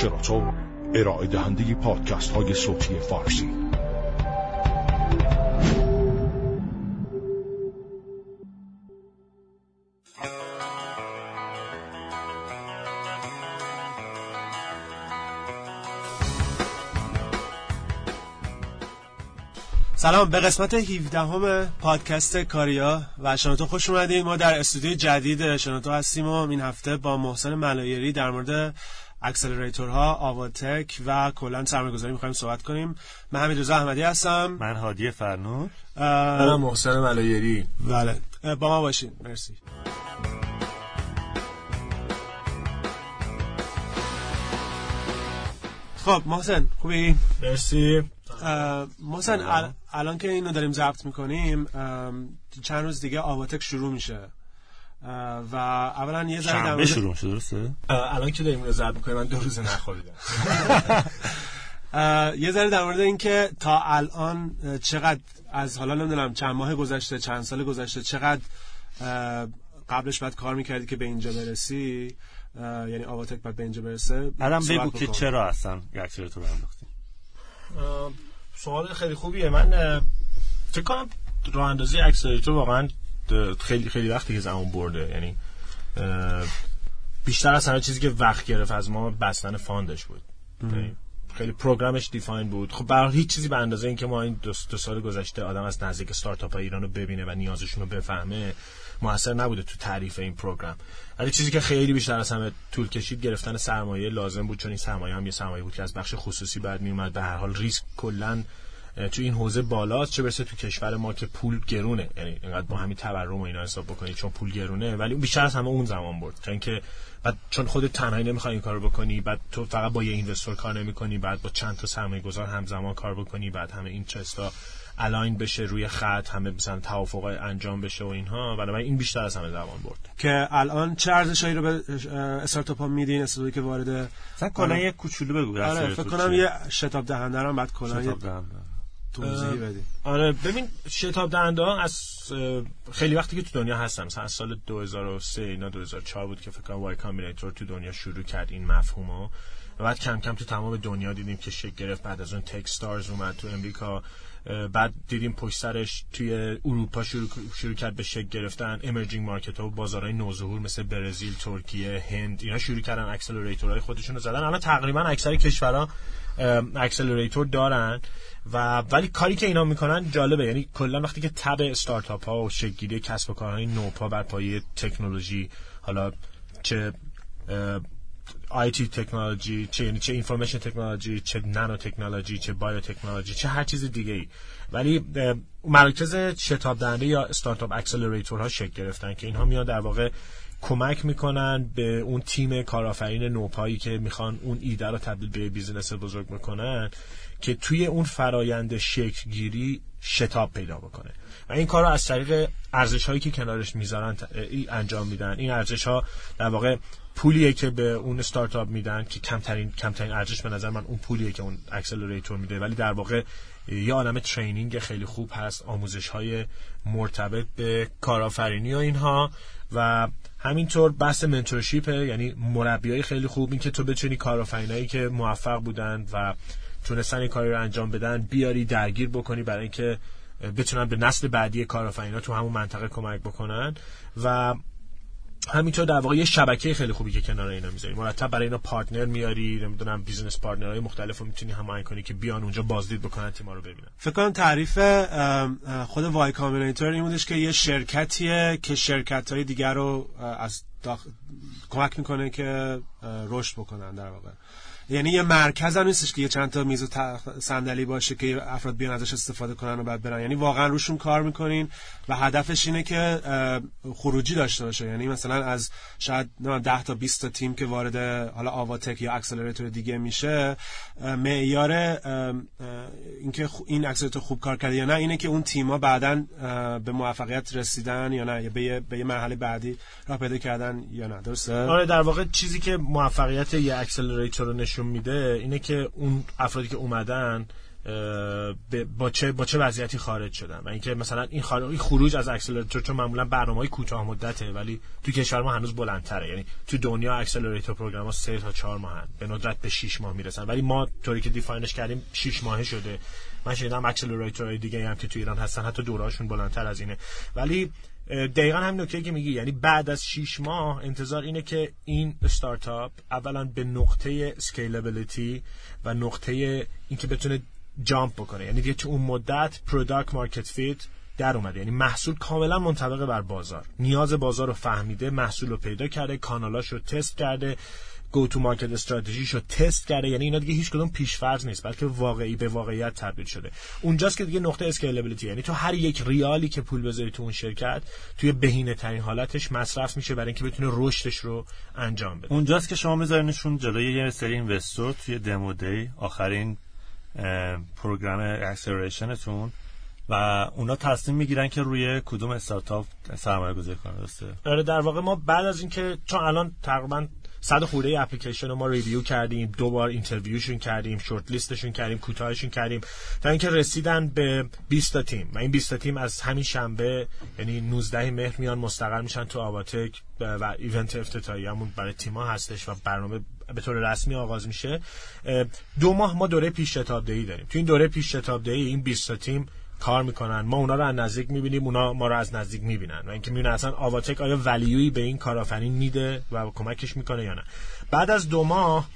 شراطو ارائه دهنده پادکست های صوتی فارسی. سلام به قسمت 17 همه پادکست کاریا و شنوتو خوش اومدید ما در استودیو جدید شنوتو هستیم و این هفته با محسن ملایری در مورد اکسلراتورها آواتک و کلا سرمایه‌گذاری می‌خوایم صحبت کنیم. من حمید رضا احمدی هستم. من هادی فرنور منم محسن ملایری. بله. با ما باشین. مرسی. خب محسن خوبی؟ مرسی. محسن الان که اینو داریم ضبط می‌کنیم چند روز دیگه آواتک شروع میشه. و اولا یه ذره در شنبه شروع شد درسته؟ الان که داریم اینو ضبط می‌کنیم من دو روز نخوابیدم. یه ذره در مورد اینکه تا الان چقدر از حالا نمی‌دونم چند ماه گذشته چند سال گذشته چقدر قبلش بعد کار می‌کردی که به اینجا برسی؟ یعنی آواتک بعد به اینجا برسه؟ الان بگو که چرا اصلا اکسلراتور انداختی؟ سوال خیلی خوبیه. من فکر کنم راه اندازی accelerator واقعا خیلی خیلی وقتی که زمان برده یعنی بیشتر از همه چیزی که وقت گرفت از ما بستن fund ش بود. یعنی خیلی program ش define بود. خب برای هیچ چیزی به اندازه اینکه ما این دو, دو سال گذشته آدم از نزدیک استارتاپ های ایران رو ببینه و نیازشون رو بفهمه موثر نبوده تو تعریف این program. ولی چیزی که خیلی بیشتر از همه طول کشید گرفتن سرمایه لازم بود چون این سرمایه هم یه سرمایه بود که از بخش خصوصی بعد میومد به هر حال ریسک کلا تو این حوزه بالاست چه برسه تو کشور ما که پول گرونه. یعنی اینقدر با همین تورم و اینا حساب بکنید چون پول گرونه ولی بیشتر از همه اون زمان برد. چون که بعد چون خودت تنهایی نمی‌خوای این کارو بکنی بعد تو فقط با یه اینوستور کار نمی‌کنی بعد با چند تا سرمایه گذار همزمان کار بکنی بعد همه این چستا الاین بشه روی خط همه مثلا توافق انجام بشه و اینها. بنابراین این بیشتر از همه زمان برد. که الان چه ارزشایی رو به استارتاپ ها میدین؟ استارتاپی که وارد مثلا کلا یه کوچولو بگو آره فکر کنم یه شتاب دهنده رو بعد کلا بدید آره ببین شتاب دهنده ها از خیلی وقتی که تو دنیا هستن مثلا از سال 2003 اینا 2004 بود که فکر کنم Y Combinator تو دنیا شروع کرد این مفهومو. و بعد کم کم تو تمام دنیا دیدیم که شکل گرفت بعد از اون Techstars اومد تو امریکا. بعد دیدیم پشت سرش توی اروپا شروع, شروع کرد به شکل گرفتن emerging market ها و بازارهای نوظهور مثل برزیل، ترکیه، هند اینا شروع کردن accelerator های خودشون رو زدن. الان تقریبا اکثر کشورها accelerator دارن و ولی کاری که اینا می‌کنن جالبه. یعنی کلا وقتی که تب استارتاپ ها و شکلگیری کسب و کارهای نوپا بر پایه تکنولوژی حالا چه IT technology چه یعنی چه information technology چه nanotechnology چه biotechnology چه هر چیز دیگه ای. ولی مرکز شتاب دهنده یا startup accelerator ها شکل گرفتن که اینها میان در واقع کمک می‌کنن به اون تیم کارآفرین نوپایی که می‌خوان اون ایده رو تبدیل به business بزرگ بکنن که توی اون فرایند شکل گیری شتاب پیدا بکنه. و این کار رو از طریق ارزش هایی که کنارش می‌ذارن انجام میدن. این ارزش ها در واقع پولیه که به اون استارتاپ میدن که کمترین کمترین ارزش به نظر من اون پولیه که اون accelerator میده. ولی در واقع یه عالم training خیلی خوب هست. آموزش های مرتبط به کارآفرینی و اینها. و همینطور بحث mentorship یعنی مربی های خیلی خوب. این که تو بتونی کارآفرینایی که موفق بودن و تونستن کاری رو انجام بدن بیاری درگیر بکنی برای اینکه بتونن به نسل بعدی کارآفرینا تو همون منطقه کمک بکنن. و همینطور در واقع یه شبکه خیلی خوبی که کنار اینا می‌ذاری مرتب برای اینا partner میاری نمی‌دونم business partner های مختلف رو می‌تونی هماهنگ کنی که بیان اونجا بازدید بکنن تیما رو ببینن. فکر کنم تعریف خود Y Combinator این بودش که یه شرکتیه که شرکت های دیگر رو از داخل... کمک می‌کنه که رشد بکنن در واقع. یعنی یه مرکز هم نیستش که یه چند تا میز و صندلی باشه که افراد بیان ازش استفاده کنن و بعد برن. یعنی واقعا روشون کار می‌کنین و هدفش اینه که خروجی داشته باشه. یعنی مثلا از شاید 10 تا 20 تا تیم که وارد حالا آواتک یا اکسلراتور دیگه میشه معیار اینکه این اکسلراتور خوب کار کرده یا نه اینه که اون تیما بعدا به موفقیت رسیدن یا نه یا به یه مرحله بعدی راه پیدا کردن. یا نه؟ درسته؟ آره در واقع چیزی که موفقیت یه accelerator رو نشون میده اینه که اون افرادی که اومدن با چه با چه وضعیتی خارج شدن. و اینکه مثلا این, این خروج از accelerator چون معمولا برنامه‌های کوتاه مدته ولی تو کشور ما هنوز بلندتره. یعنی تو دنیا accelerator program ها 3 تا 4 ماهه ان. به ندرت به 6 ماه می‌رسن. ولی ما طوری که define ش کردیم 6 ماهه شده. من شنیدم accelerator های دیگه هم که تو ایران هستن حتی دوره‌هاشون بلندتر از اینه. ولی دقیقا همین نکته که میگی. یعنی بعد از 6 ماه انتظار اینه که این استارتاپ اولا به نقطه scalability و نقطه اینکه بتونه jump بکنه. یعنی دیگه تو اون مدت product market fit در اومده. یعنی محصول کاملا منطبق بر بازار. نیاز بازار رو فهمیده محصول رو پیدا کرده channel اش رو تست کرده. go to market strategy ش رو تست کرده. یعنی اینا دیگه هیچ کدوم پیشفرض نیست بلکه واقعی به واقعیت تبدیل شده. اونجاست که دیگه نقطه scalability یعنی تو هر یک ریالی که پول بذاری تو اون شرکت توی بهینه ترین حالتش مصرف میشه برای اینکه بتونه رشدش رو انجام بده. اونجاست که شما میذارینشون جلوی یه سری investor توی demo day آخرین program acceleration تون و اونا تصمیم می‌گیرن که روی کدوم استارتاپ سرمایه گذاری کنن درسته؟ آره در واقع ما بعد از اینکه چون الان تقریبا صد خورده اپلیکیشن رو ما review کردیم دو بار interview شون کردیم shortlist شون کردیم کوتاهشون کردیم تا اینکه رسیدن به 20 تا تیم. و این 20 تا تیم از همین شنبه یعنی 19 مهر میان مستقر میشن تو آواتک و ایونت افتتاحیه همون برای تیما هستش و برنامه به طور رسمی آغاز میشه. دو ماه ما دوره پیش شتاب دهی داریم. تو این دوره پیش شتاب دهی این 20 تا تیم کار می‌کنن. ما اونا رو از نزدیک می‌بینیم اونا ما رو از نزدیک می‌بینن. و اینکه می‌بینن اصلا آواتک آیا ولیوی به این کارآفرین میده و کمکش می‌کنه یا نه. بعد از دو ماه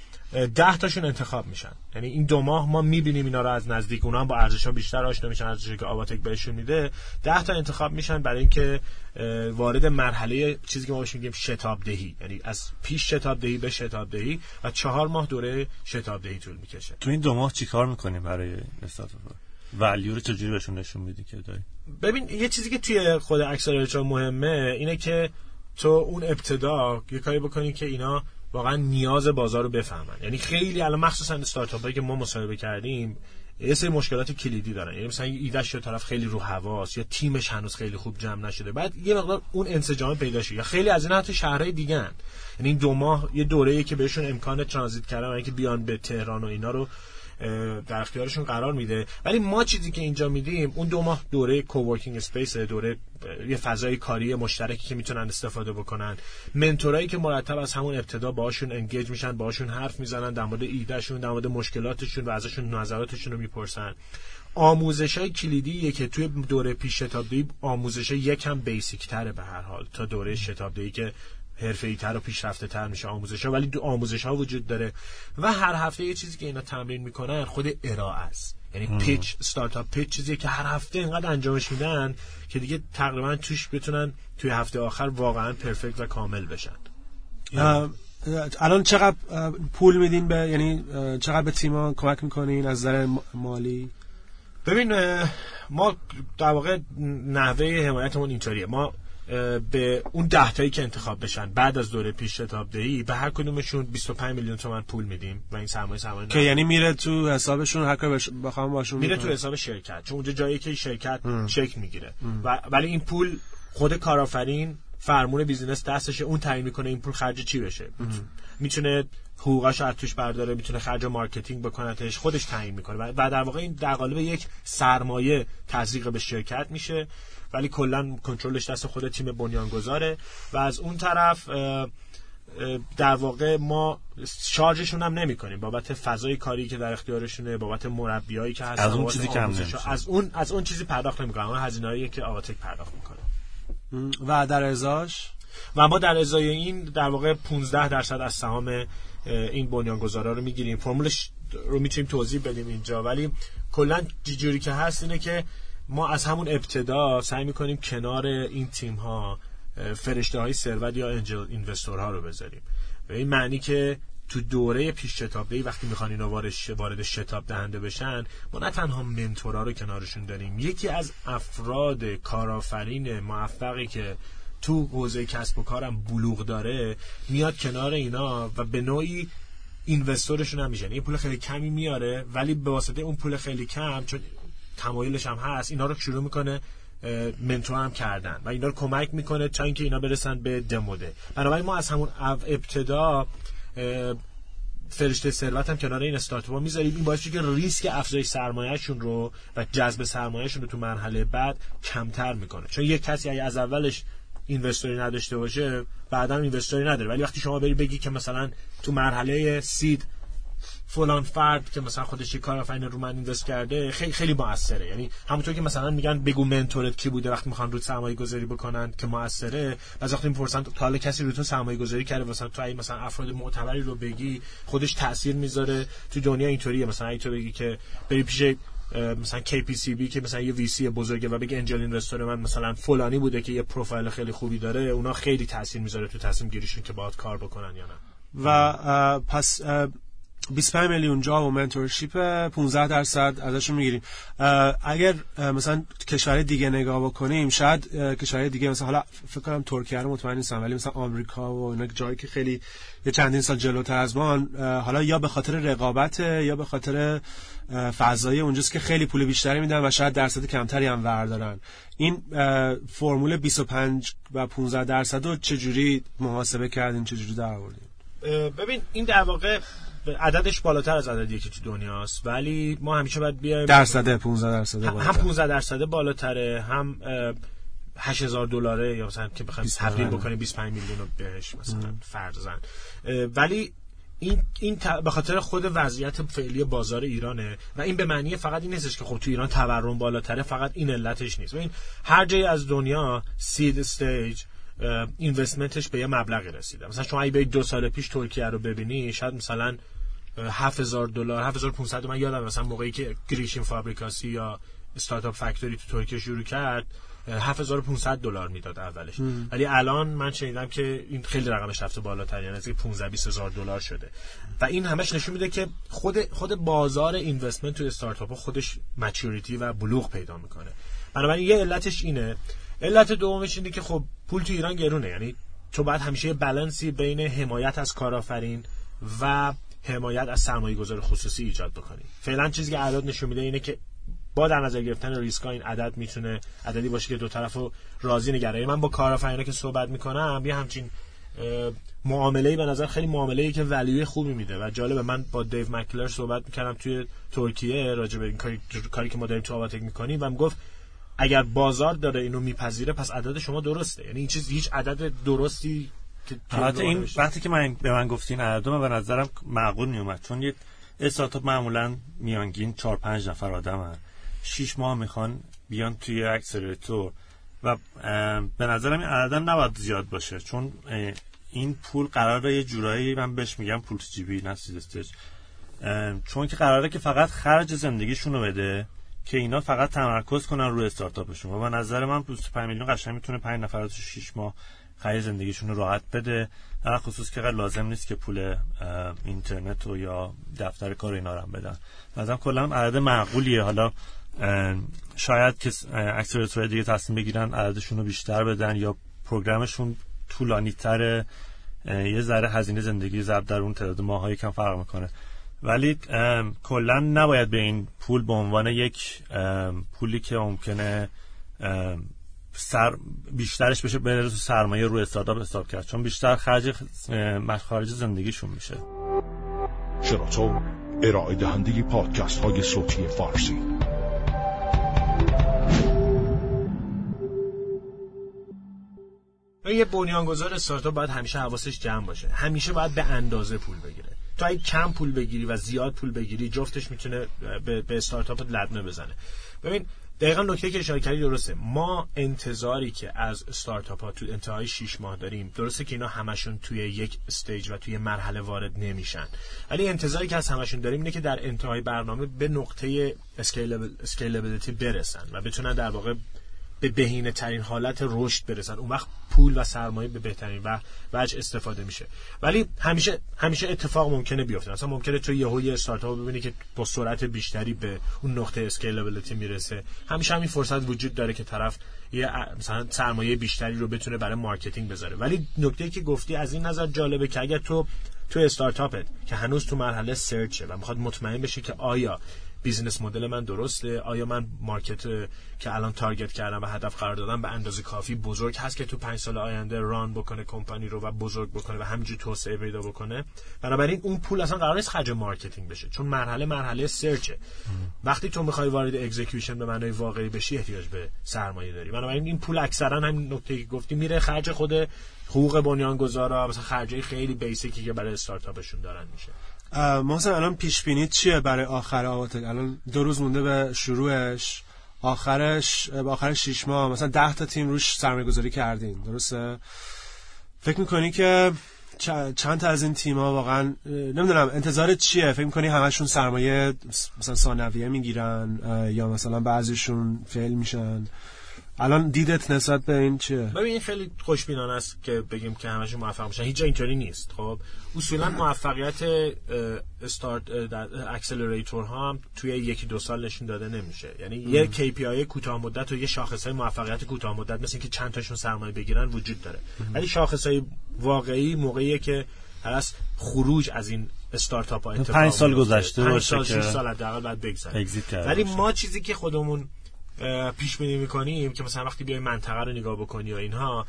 ده تاشون انتخاب میشن. یعنی این دو ماه ما می‌بینیم اینا رو از نزدیک. اونا هم با ارزش ها بیشتر آشنا میشن ارزشی که آواتک بهشون میده. ده تا انتخاب میشن برای اینکه وارد مرحله چیزی که ما بهش میگیم شتاب دهی یعنی از پیش شتاب دهی به شتاب دهی و چهار ماه دوره شتاب دهی طول می‌کشه. تو این دو ماه چیکار می‌کنیم برای استارتاپ ولیو رو چجوری بهشون نشون میدی که داری؟ ببین یه چیزی که توی خود اکسلراتور مهمه اینه که تو اون ابتدا یه کاری بکنی که اینا واقعا نیاز بازار رو بفهمن. یعنی خیلی الان مخصوصا استارتاپ که ما مصاحبه کردیم یه سری مشکلات کلیدی دارن. یعنی مثلا ایدهش طرف خیلی رو هواست یا تیمش هنوز خیلی خوب جمع نشده. بعد یه مقدار اون انسجام پیدا شه. یا خیلی از اینا حتی شهرهای دیگه هن. یعنی دو ماه یه دوره‌ای که بهشون امکان transit کردن اینکه بیان به تهران و اینا رو در اختیارشون قرار میده. ولی ما چیزی که اینجا میدیم اون دو ماه دوره coworking space دوره یه فضای کاری مشترکی که می‌تونن استفاده بکنن. منتورایی که مرتب از همون ابتدا باهاشون انگیج میشن باهاشون حرف می‌زنن در مورد ایدهشون در مورد مشکلاتشون و ازشون نظراتشون رو می‌پرسن. آموزش های کلیدیه که توی دوره پیش شتابدهی آموزش یکم بیسیک تره به هر حال تا دوره شتابدهی که حرفه تر و پیشرفته تر میشه آموزش ها ولی دو آموزش ها وجود داره. و هر هفته یه چیزی که اینا تمرین می‌کنن خود ارائه است. یعنی پیچ استارتاپ پیچ چیزی که هر هفته اینقدر انجامش میدن که دیگه تقریبا توش بتونن توی هفته آخر واقعا پرفکت و کامل بشن. الان چقدر پول میدین به یعنی چقدر به تیما کمک می‌کنین از نظر مالی؟ ببین ما در واقع نحوه حمایتمون اینطوریه. ما به اون ده تایی که انتخاب بشن بعد از دوره پیش شتاب دهی به هر کدومشون 25 میلیون تومن پول میدیم و این سرمایه سرمایه که یعنی میره تو حسابشون هر کار بخوام باشون میره تو حساب شرکت چون اونجا جایی که شرکت چک می‌گیره. و ولی این پول خود کارآفرین فرمون business دستشه اون تعیین می‌کنه این پول خرج چی بشه. می‌تونه حقوقش از توش برداره می‌تونه خرج marketing بکنتش خودش تعیین می‌کنه. و در واقع این در قالب یک سرمایه تزریق به شرکت میشه. ولی کلا کنترلش دست خود تیم بنیانگذاره. و از اون طرف در واقع ما شارژشون هم نمی کنیم بابت فضای کاری که در اختیارشونه بابت مربیایی که هستن از اون چیزی کم از اون از اون چیزی پرداخت نمی‌کنن اون هزینه‌ای که آواتک پرداخت می‌کنه. و در ازاش و ما در ازای این در واقع 15 درصد از سهام این بنیانگذارا رو می‌گیریم. فرمولش رو می‌تونیم توضیح بدیم اینجا. ولی کلا جوری که هست اینه که ما از همون ابتدا سعی می‌کنیم کنار این تیم ها فرشته های ثروت یا انجل اینوستور ها رو بذاریم. به این معنی که تو دوره پیش شتاب دهی وقتی می‌خوان اینا وارد شتاب دهنده بشن ما نه تنها منتورا رو کنارشون داریم. یکی از افراد کارآفرین موفقی که تو حوزه کسب و کارم بلوغ داره میاد کنار اینا و به نوعی اینوستورشون هم میشن. یه پول خیلی کمی میاره ولی به واسطه اون پول خیلی کم چون تمایلش هم هست اینا رو شروع می‌کنه منتور هم کردن و اینا رو کمک می‌کنه تا اینکه اینا برسن به دموده. بنابراین ما از همون ابتدا فرشته ثروت هم کنار این استارتاپ می‌ذاریم. این باعث که ریسک افزایش سرمایهشون رو و جذب سرمایهشون رو تو مرحله بعد کمتر می‌کنه. چون یک کسی از اولش اینوستوری نداشته باشه بعدا اینوستوری نداره. ولی وقتی شما بری بگی که مثلا تو مرحله سید فلان فرد که مثلا خودش یه کارآفرین رو من اینوست کرده خیلی خیلی موثره. یعنی همونطور که مثلا میگن بگو منتورت کی بوده وقتی می‌خوان رو سرمایه گذاری بکنن که موثره. بعضی وقتی می‌پرسن تا حالا کسی رو تو سرمایه گذاری کرده مثلا تو ای مثلا افراد معتبری رو بگی خودش تاثیر می‌ذاره. تو دنیا اینطوریه. مثلا اگه تو بگی که بری پیش مثلا KPCB که مثلا یه ویسی بزرگه و بگه انجل اینوستور من مثلا فلانی بوده که یه پروفایل خیلی خوبی داره اونا خیلی تاثیر می‌ذاره تو تصمیم گیریشون که باهات کار بکنن یا نه. و پس 25 میلیون جا و منتورشیپ 15 درصد ازشون می‌گیریم. اگر مثلا کشور دیگه نگاه بکنیم شاید کشور دیگه مثلا حالا فکر کنم ترکیه رو مطمئن نیستم ولی مثلا آمریکا و اینا جایی که خیلی یه چندین سال جلوتر از ما حالا یا به خاطر رقابت یا به خاطر فضایی اونجاست که خیلی پول بیشتری میدن و شاید درصد کمتری هم وردارن. این فرمول 25 و 15 درصد رو چجوری محاسبه کردین؟ در آوردین؟ ببین این در واقع عددش بالاتر از عددی که تو دنیاست ولی ما همیشه باید بیایم درصد 15 درصد هم 15 درصد بالاتره هم 8000 دلاره یا مثلا که بخوایم تبدیل بکنیم 25 میلیون رو بهش مثلا فرضاً ولی این این به خاطر خود وضعیت فعلی بازار ایرانه و این به معنی فقط این نیستش که خب تو ایران تورم بالاتره فقط این علتش نیست. این هر جایی از دنیا سید استیج اینوستمنتش به یه مبلغی رسیده. مثلا شما اگه دو سال پیش ترکیه رو ببینی شاید مثلا 7000 دلار 7500 من یادم مثلا موقعی که گریشین فابریکاسی یا استارتاپ فکتوری تو ترکیه شروع کرد 7500 دلار می‌داد اولش. ولی الان من شنیدم که این خیلی رقمش رفته بالاتر یعنی از 15 20000 دلار شده. و این همش نشون میده که خود خود بازار اینوستمنت تو استارتاپ خودش مچوریتی و بلوغ پیدا می‌کنه. بنابراین یه علتش اینه. علت دومش اینه که خب پول تو ایران گرونه یعنی تو باید همیشه یه بالانسی بین حمایت از کارآفرین و حمایت از سرمایه گذار خصوصی ایجاد بکنی فعلا چیزی که اعداد نشون میده اینه که با در نظر گرفتن ریسکا این عدد می‌تونه عددی باشه که دو طرفو راضی نگره من با کارآفرینا که صحبت می‌کنم یه همچین معامله به نظر خیلی معامله ای که ولیوی خوبی میده و جالبه. من با دیو مکلر صحبت می‌کردم توی ترکیه راجع به این کاری, کاری که ما داریم تو آواتک می‌کنیم و گفت اگر بازار داره اینو میپذیره پس عدد شما درسته. یعنی این چیز هیچ عدد درستی البته این وقتی که من به من گفتین من به نظرم معقول میومد. چون یه استارتاپ معمولا میانگین 4 5 نفر آدمن. 6 ماه می‌خوان بیان توی accelerator و به نظرم این عدد نباید زیاد باشه. چون این پول قراره یه جورایی من بهش میگم پول جیبی نه stage چون که قراره که فقط خرج زندگیشون رو بده که اینا فقط تمرکز کنن روی استارتاپشون. و به نظر من 25 میلیون قشنگ می‌تونه 5 نفر تو 6 ماه خرج زندگیشون رو راحت بده. خصوص که لازم نیست که پول اینترنت و یا دفتر کار اینا رو بدن. مثلا کلا عدد معقولیه. حالا شاید که اکسلراتور دیگه تصمیم بگیرن عددشون رو بیشتر بدن یا پروگرامشون طولانی یه ذره هزینه زندگی ضرب در اون تعداد ماهایی کم فرق می‌کنه. ولی کلا نباید به این پول به عنوان یک پولی که ممکنه سر بیشترش بشه به تو سرمایه روی استارتاپ حساب کرد چون بیشتر خرج مخارج زندگیشون میشه. شراطو ارائه دهنده پادکست های صوتی فارسی. یه بنیانگذار استارتاپ باید همیشه حواسش جمع باشه. همیشه باید به اندازه پول بگیره. تو اگه کم پول بگیری و زیاد پول بگیری جفتش می‌تونه به, به استارتاپت لدمه بزنه. ببین دقیقا نکته که اشاره کردی درسته. ما انتظاری که از استارتاپ ها تو انتهای 6 ماه داریم درسته که اینا همشون توی یک استیج و توی مرحله وارد نمیشن. ولی انتظاری که از همشون داریم اینه که در انتهای برنامه به نقطه scalability برسن و بتونن در واقع به بهینه ترین حالت رشد برسن. اون وقت پول و سرمایه به بهترین وجه استفاده میشه. ولی همیشه همیشه اتفاق ممکنه بیفته. مثلا ممکنه تو یهو یه استارتاپ ببینی که با سرعت بیشتری به اون نقطه scalability می‌رسه. همیشه همین فرصت وجود داره که طرف یه مثلا سرمایه بیشتری رو بتونه برای marketing بذاره. ولی نکته که گفتی از این نظر جالبه که اگر تو تو استارتاپت که هنوز تو مرحله search ه و می‌خواد مطمئن بشه که آیا business model من درسته؟ آیا من market که الان target کردم و هدف قرار دادم به اندازه کافی بزرگ هست که تو پنج سال آینده run بکنه کمپانی رو و بزرگ بکنه و همینجوری توسعه پیدا بکنه؟ بنابراین اون پول اصلا قرار نیست خرج marketing بشه چون مرحله مرحله search ه. وقتی تو می‌خوای وارد execution به معنای واقعی بشی احتیاج به سرمایه داری. بنابراین این پول اکثرا همین نکته که گفتی میره خرج خود حقوق بنیانگذارا مثلا خرجای خیلی بیسیکی که برای استارتاپشون دارن میشه. محسن الان پیش بینی چیه برای آخر آواتک؟ الان دو روز مونده به شروعش. آخرش به آخر شیش ماه. مثلا ده تا تیم روش سرمایه گذاری کردین درسته؟ فکر می‌کنی که چند تا از این تیما واقعا نمی‌دونم انتظار چیه؟ فکر می‌کنی همشون سرمایه مثلا ثانویه می‌گیرن یا مثلا بعضیشون فعل میشن؟ الان دیدت نسبت به این چیه؟ ببین این خیلی خوشبینانه است که بگیم که همشون موفق میشن. هیچ جا اینطوری نیست. خب اصولا موفقیت استارت اکسلراتور ها هم توی یکی دو سال نشون داده نمیشه. یعنی یه KPI کوتاه مدت و یه شاخص های موفقیت کوتاه مدت مثل که چند تاشون سرمایه بگیرن وجود داره. ولی شاخص های واقعی موقعیه که از خروج از این استارتاپ ها اتفاق پنج سال گذشته باشه که سال حداقل بعد بگذره. ولی ما چیزی که خودمون پیش بینی می‌کنیم که مثلا وقتی بیای منطقه رو نگاه بکنی و اینها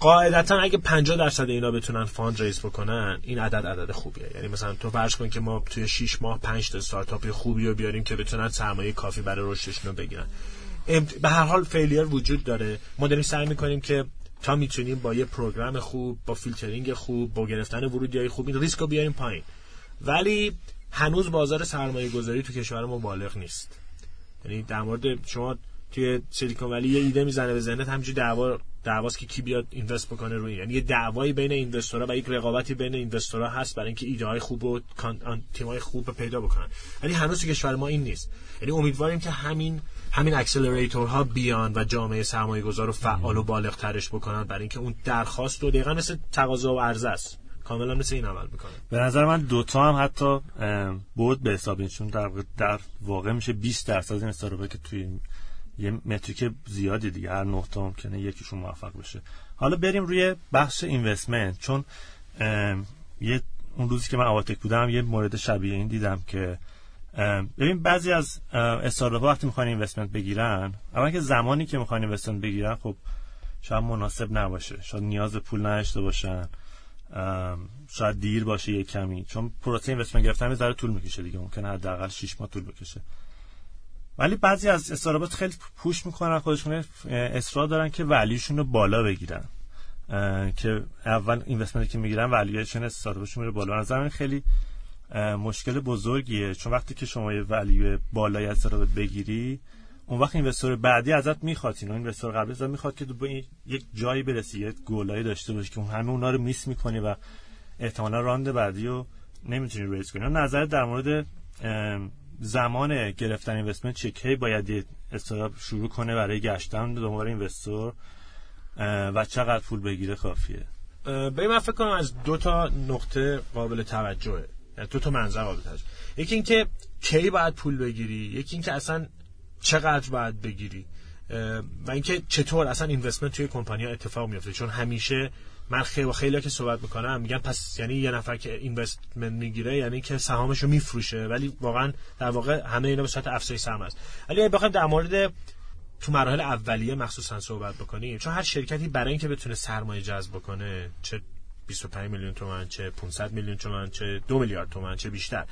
قاعدتا اگه 50 درصد اینا بتونن fund raise بکنن این عدد عدد خوبیه. یعنی مثلا تو فرض کن که ما توی 6 ماه 5 تا استارتاپ خوبی رو بیاریم که بتونن سرمایه کافی برای رشدشون رو بگیرن. به هر حال failure وجود داره. ما داریم سعی می‌کنیم که تا می‌تونیم با یه program خوب با فیلترینگ خوب با گرفتن ورودی خوب این ریسک رو بیاریم پایین. ولی هنوز بازار سرمایه گذاری تو کشور ما بالغ نیست. یعنی در مورد شما توی سیلیکون ولی یه ایده می‌زنه به ذهنت همینجوری دعوا دعواست که کی بیاد اینوست بکنه روی یعنی یه دعوایی بین اینوستورها و یک رقابتی بین اینوستورها هست برای اینکه ایده های خوب و تیمای خوب پیدا بکنن. ولی هنوز کشور ما این نیست. یعنی امیدواریم که همین همین اکسلراتورها بیان و جامعه سرمایه گذار رو فعال و بالغ ترش بکنن برای اینکه اون درخواست رو دقیقا مثل تقاضا و عرضه است. کاملا مثل این عمل می‌کنه. به نظر من دوتا هم حتی بود به حساب چون در, در واقع میشه 20 درصد این استارتاپی که توی یه متریک زیادی دیگه هر نه تا ممکنه یکیشون موفق بشه. حالا بریم روی بخش اینوستمنت چون یه اون روزی که من آواتک بودم یه مورد شبیه این دیدم که ببین بعضی از استارتاپ وقتی می‌خوان اینوستمنت بگیرن اما که زمانی که می‌خوان اینوستمنت بگیرن خب شاید مناسب نباشه. شاید نیاز پول نداشته باشن. شاید دیر باشه یه کمی. چون پروسه اینوستمنت گرفتن ذره طول می‌کشه دیگه. ممکنه حداقل 6 ماه طول بکشه. ولی بعضی از استارتاپ خیلی پوش می‌کنن خودشون. اصرار دارن که ولیوشون رو بالا بگیرن. که اول اینوستمنت که می‌گیرن ولیوشون استارتاپشون رو بالا. نظر خیلی مشکل بزرگیه. چون وقتی که شما یه ولیو بالای از استارتاپ بگیری اون وقت investor بعدی ازت می‌خواد اینو investor قبلی ازت می‌خواد که تو به یک جایی برسی یه گولایی داشته باشی که همه اونا رو miss می‌کنی و احتمالا round بعدی رو نمی‌تونی raise کنی. نظر در مورد زمان گرفتن investment چه کی باید استارتاپ شروع کنه برای گشتن دنبال investor و چقدر پول بگیره کافیه؟ به من فکر کنم از دو تا نقطه قابل توجهه یعنی دو تا منظر قابل توجه یکی اینکه کی باید پول بگیری یکی اینکه اصلا چقدر باید بگیری؟ و اینکه چطور اصلا اینوستمنت توی کمپانی ها اتفاق میفته چون همیشه من خیلی خیلی که صحبت می‌کنم میگن پس یعنی یه نفر که اینوستمنت می‌گیره یعنی که سهامشو میفروشه ولی واقعا در واقع همه اینا به صورت افزایش سهم است ولی بخوایم در مورد تو مراحل اولیه مخصوصا صحبت بکنیم چون هر شرکتی برای اینکه بتونه سرمایه جذب بکنه چه 25 میلیون تومان چه 500 میلیون تومان چه 2 میلیارد تومان چه بیشتر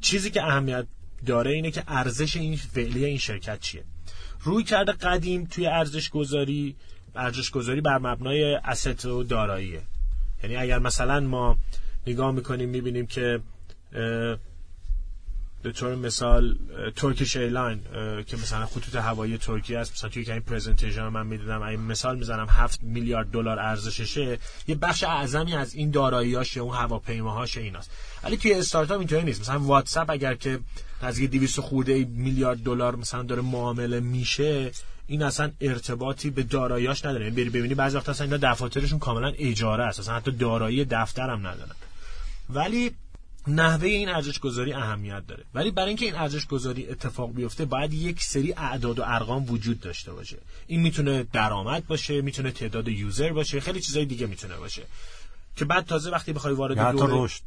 چیزی که اهمیت داره اینه که ارزش این فعلی این شرکت چیه. رویکرد قدیم توی ارزش گذاری ارزش گذاری بر مبنای asset و داراییه. یعنی اگر مثلا ما نگاه می‌کنیم می‌بینیم که به طور مثال Turkish Airline که مثلا خطوط هوایی ترکیه است. مثلا توی این presentation من می‌دونم این مثال می‌زنم 7 میلیارد دلار ارزششه. یه بخش اعظمی از این داراییاش اون هواپیماهاش ایناست ولی توی استارتاپ اینطوری نیست. مثلا واتساپ اگر که نزدیک 200 خورده میلیارد دلار مثلا داره معامله میشه این اصلا ارتباطی به داراییاش نداره. یعنی بری ببینی بعضی وقتا اصلا اینا دفاترشون کاملا اجاره است. اصلا حتی دارایی دفتر هم ندارن. ولی نحوه این ارزش گذاری اهمیت داره. ولی برای اینکه این ارزش گذاری اتفاق بیفته باید یک سری اعداد و ارقام وجود داشته باشه. این می‌تونه درآمد باشه می‌تونه تعداد user باشه خیلی چیزای دیگه می‌تونه باشه. که بعد تازه وقتی بخوای وارد دوره رشد.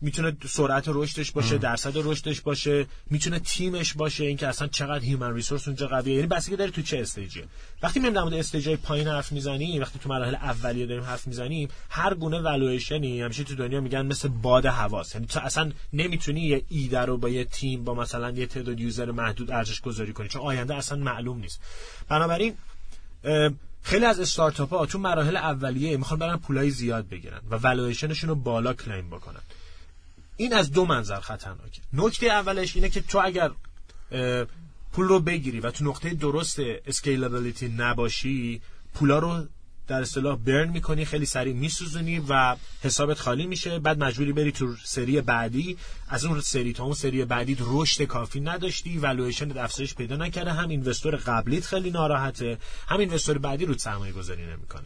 می‌تونه سرعت رشدش باشه درصد رشدش باشه می‌تونه تیمش باشه اینکه اصلا چقدر human resource اونجا قویه. یعنی بستگی داره تو چه stage یه وقتی میایم در مورد stage ای پایین حرف می‌زنیم وقتی تو مراحل اولیه داریم حرف می‌زنیم هر گونه والویشنی همیشه تو دنیا میگن مثل باد هواست. یعنی تو اصلا نمی‌تونی یه ایده رو با یه تیم با مثلا یه تعداد user محدود ارزش گذاری کنی چون آینده اصلا معلوم نیست. بنابراین خیلی از استارتاپ ها تو مراحل اولیه می‌خوان برن پولای زیاد بگیرن و والویشنشون رو بالا claim بکنن. این از دو منظر خطرناکه. نکته اولش اینه که تو اگر پول رو بگیری و تو نقطه درست scalability نباشی پولا رو در اصطلاح burn می‌کنی خیلی سریع میسوزونی و حسابت خالی میشه. بعد مجبوری بری تو سری بعدی. از اون سری تا اون سری بعدی رشد کافی نداشتی والویشن افزایش پیدا نکرده. هم investor قبلیت خیلی ناراحته هم اینوستور بعدی رو سرمایه گذاری نمی‌کنه.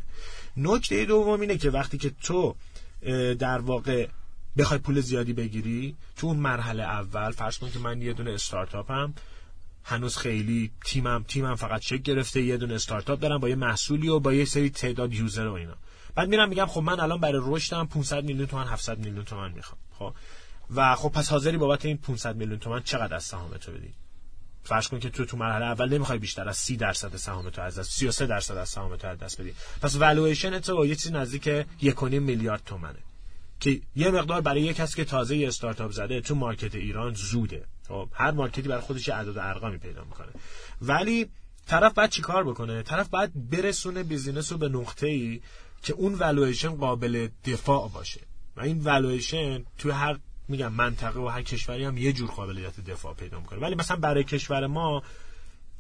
نکته دوم اینه که وقتی که تو در واقع بخوای پول زیادی بگیری؟ تو اون مرحله اول فرض کن که من یه دونه استارتاپم هنوز خیلی تیمم تیمم فقط چک گرفته یه دونه استارتاپ دارم با یه محصولی و با یه سری تعداد یوزر و اینا. بعد میرم میگم خب من الان برای رشدم 500 میلیون تومان 700 میلیون تومان می‌خوام خب؟ و خب پس حاضری بابت این 500 میلیون تومان چقدر از سهام تو بدی؟ فرض کن که تو تو مرحله اول نمی‌خوای بیشتر از 30 درصد سهام تو از دست 33 درصد از سهام تو دست بدی. پس والویشن تو یه چیز نزدیک 1.5 میلیارد تومنه. که یه مقدار برای یک کسی که تازه استارتاپ زده تو market ایران زوده. خب هر market ی برای خودش اعداد ارقامی پیدا می‌کنه. ولی طرف باید چیکار بکنه؟ طرف باید برسونه business رو به نقطه ای که اون والویشن قابل دفاع باشه. و این والویشن توی هر میگم منطقه و هر کشوری هم یه جور قابلیت دفاع پیدا می‌کنه. ولی مثلا برای کشور ما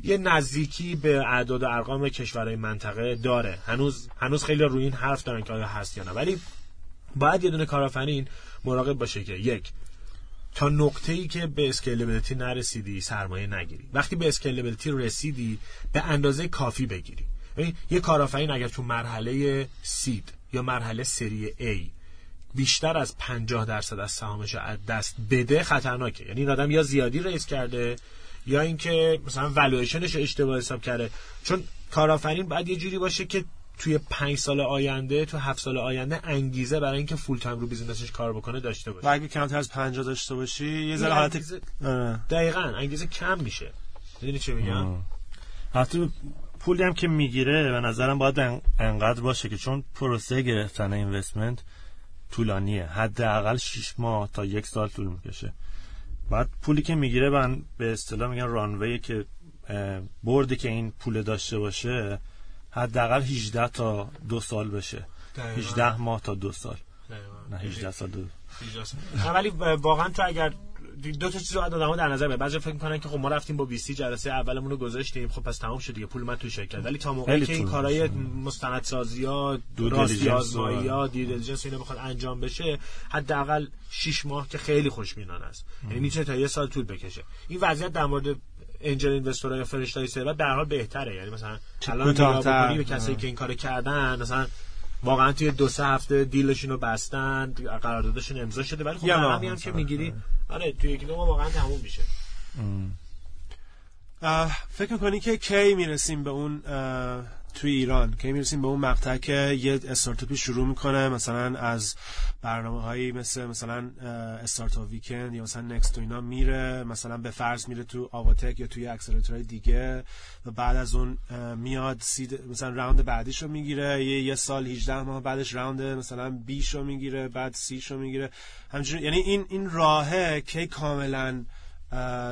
یه نزدیکی به اعداد و ارقام کشورهای منطقه داره. هنوز هنوز خیلی روی این حرف دارن که آیا هست یا نه. ولی باید یه دونه کارآفرین مراقب باشه که یک تا نقطه ای که به scalability نرسیدی سرمایه نگیری. وقتی به scalability رسیدی به اندازه کافی بگیری. یه کارآفرین اگر تو مرحله seed یا مرحله سری A بیشتر از 50 درصد از سهامش از دست بده خطرناکه. یعنی این آدم یا زیادی raise کرده یا اینکه مثلا والویشنش اشتباه حساب کرده. چون کارآفرین باید یه جوری باشه که توی پنج سال آینده تو هفت سال آینده انگیزه برای اینکه full time رو business ش کار بکنه داشته باشه و اگه کمتر از 50 داشته باشی یه ذره حالت انگیزه... دقیقاً انگیزه کم میشه. می‌دونی چی میگم؟ حتی پولی هم که می‌گیره به نظرم باید انقدر باشه که چون پروسه گرفتن اینوستمنت طولانیه. حداقل 6 ماه تا یک سال طول می‌کشه. بعد پولی که می‌گیره من به اصطلاح میگن رانوی که بردی که این پول داشته باشه حداقل 18 تا دو سال بشه. 18 ماه تا دو سال. نه 18 سال دو. ولی واقعا تو اگر دو تا چیز رو آدمو در نظر بگیر بعضی فکر می‌کنن که خب ما رفتیم با 20 جلسه اولمون رو گذاشتیم. خب پس تمام شد دیگه پول من تو شرکت. ولی تا موقعی که این کارهای مستندسازی ها راستی آزمایی ها دیلیجنس اینا بخواد انجام بشه حداقل 6 ماه که خیلی خوشبینانه است. یعنی می‌تونه تا یه سال طول بکشه. این وضعیت در مورد انجل اینوستورها یا فرشتای ثروت در حال بهتره. یعنی مثلا الان به کسایی که این کارو کردن مثلا واقعا توی دو سه هفته دیلشون رو بستن قراردادشون امضا شده ولی خب رقمی هم که می‌گیری. آره توی یکی دو واقعا تموم میشه. فکر می‌کنی که کی می‌رسیم به اون توی ایران که می‌رسیم به اون مقطع که یه استارتاپی شروع می‌کنه مثلا از برنامه هایی مثل مثلا استارتاپ ویکند یا مثلا نکست تو اینا میره مثلا به فرض میره تو آواتک یا توی اکسلراتورهای دیگه و بعد از اون میاد سید مثلا راوند بعدیش رو می‌گیره یه, یه سال 18 ماه بعدش راوند مثلا بیش رو می‌گیره بعد سیش رو می‌گیره. همچنین یعنی این این راهه کی کاملا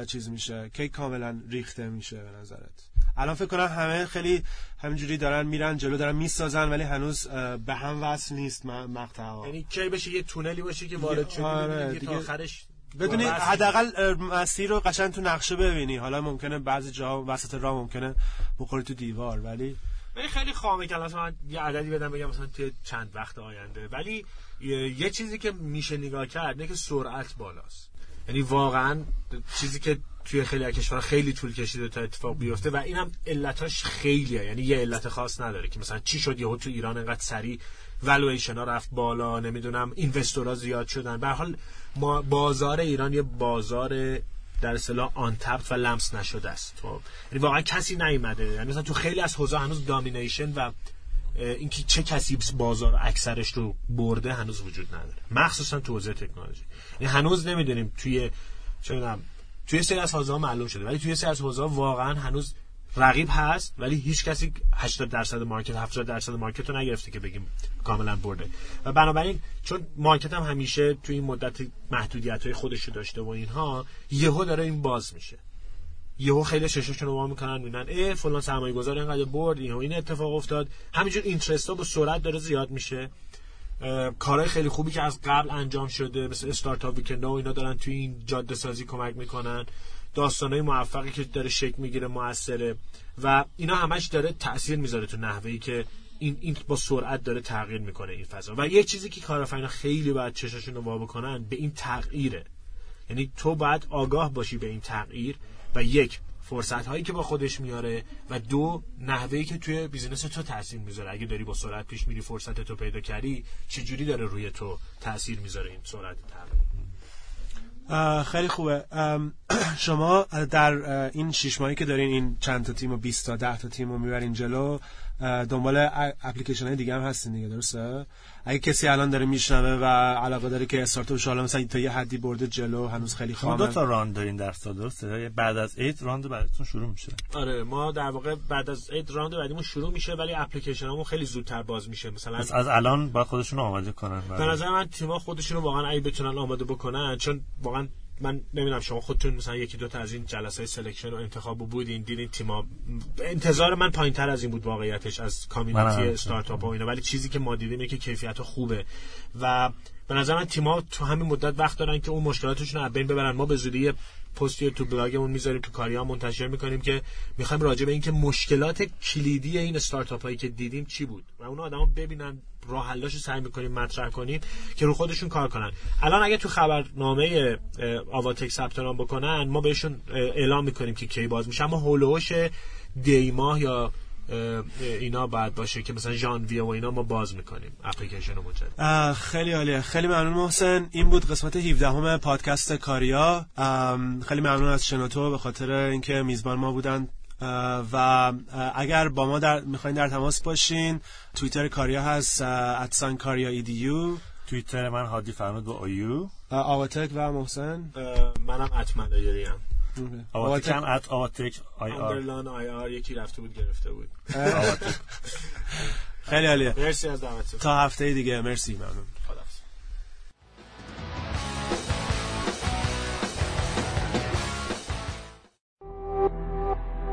چیز میشه. کی کاملا ریخته میشه به نظرت؟ الان فکر کنم همه خیلی همینجوری دارن میرن جلو دارن می‌سازن ولی هنوز به هم وصل نیست مقطع ها یعنی کی بشه یه تونلی باشه که وارد شدی آره دیگه آخرش بدونی حداقل مسیر رو قشنگ تو نقشه ببینی. حالا ممکنه بعضی جا وسط راه ممکنه بخوری تو دیوار ولی ولی خیلی خامه که مثلا یه عددی بدم بگم مثلا توی چند وقت آینده. ولی یه چیزی که میشه نگاه کرد نه که سرعت بالاست. یعنی واقعا چیزی که توی خیلی کشورها خیلی طول کشیده تا اتفاق بیفته و اینم علتاش خیلیه. یعنی یه علت خاص نداره که مثلا چی شد یهو تو ایران انقدر سریع والویشن ها رفت بالا نمی‌دونم اینوستورها زیاد شدن. به حال ما بازار ایران یه بازار در اصطلاح آن و لمس نشده است. خب یعنی واقعا کسی نیومده. یعنی مثلا تو خیلی از حوزه هنوز دامینیشن و اینکه چه کسی بازار اکثرش رو برده هنوز وجود نداره. مخصوصا تو حوزه تکنولوژی. یعنی هنوز نمی‌دونیم توی چه توی سری از معلوم شده ولی توی سری از حوزه واقعا هنوز رقیب هست ولی هیچ کسی 80 درصد market 70 درصد market رو نگرفته که بگیم کاملا برده. و بنابراین چون market هم همیشه توی این مدت محدودیت های خودش داشته و اینها یهو داره این باز میشه. یهو خیلی چشاشون رو وا می‌کنن می‌بینن ای فلان سرمایه گذار اینقدر برد اینو این اتفاق افتاد. همینجور interest ها با سرعت داره زیاد میشه. کارهای خیلی خوبی که از قبل انجام شده مثل استارتاپ ویکند و اینا دارن توی این جاده سازی کمک می‌کنن. داستانهای موفقی که داره شکل می‌گیره موثره. و اینا همش داره تاثیر می‌ذاره تو نحوهی که این این با سرعت داره تغییر می‌کنه این فضا. و یه چیزی که کارآفرینا خیلی باید چشاشون رو وا بکنن به این تغییره. یعنی تو باید آگاه باشی به این تغییر. و یک فرصت هایی که با خودش میاره و دو نحوهی که توی بیزینس تو تاثیر می‌ذاره. اگه داری با سرعت پیش میری فرصت تو پیدا کردی چجوری داره روی تو تاثیر می‌ذاره این سرعت تغییر خیلی خوبه. شما در این شش ماهی که دارین این چند تا تیم و 20 تا 10 تا تیم رو می‌برین جلو دنبال اپلیکیشن های دیگه هم هستین دیگه درسته؟ اگه کسی الان داره میشنوه و علاقه داره که استارتاپ حالا مثلا تا یه حدی برده جلو هنوز خیلی خامه دو تا round دارین در سال درسته؟ بعد از عید round بعدتون شروع میشه. آره ما در واقع بعد از عید round بعدیمون شروع میشه ولی اپلیکیشن همون خیلی زودتر باز میشه. مثلا از الان با خودشون آماده کنن به نظر من تیم‌ها خودشون واقعا اگه بتونن آماده بکنن چون واقعا من نمی‌دونم شما خودتون مثلا یکی دو تا از این جلسه های selection و انتخاب بودین دیدین تیما انتظار من پایین تر از این بود واقعیتش از community استارتاپ و اینا. ولی چیزی که ما دیدیم که کیفیت خوبه. و به نظر من تیما تو همین مدت وقت دارن که اون مشکلاتشون رو بین ببرن. ما به زودی پستی تو بلاگمون می‌ذاریم تو کاریا منتشر می‌کنیم که می‌خوایم راجع به اینکه مشکلات کلیدی این استارتاپ هایی که دیدیم چی بود. و اون آدما ببینن راه حلاشو سعی می‌کنیم مطرح کنیم که رو خودشون کار کنن. الان اگه تو خبرنامه آواتک ثبت نام بکنن ما بهشون اعلام می‌کنیم که کی باز میشه. اما هولوش دیماه یا اینا بعد باشه که مثلا ژانویه و اینا ما باز می‌کنیم اپلیکیشن رو مجدد خیلی عالیه. خیلی ممنون محسن. این بود قسمت 17 همه پادکست کاریا. خیلی ممنون از شنوتو به خاطر اینکه میزبان ما بودن. و اگر با ما در می‌خواین در تماس باشین توییتر کاریا هست ادسان کاریا ایدیو توییتر من هادی فرمود با آیو آواتک و محسن. منم اتمن دایریم آواتک هم ات آواتک آی آر. اندرلان آی آر یکی رفته بود گرفته بود. خیلی عالیه. مرسی از دعوتتون. تا هفته دیگه. مرسی ممنون.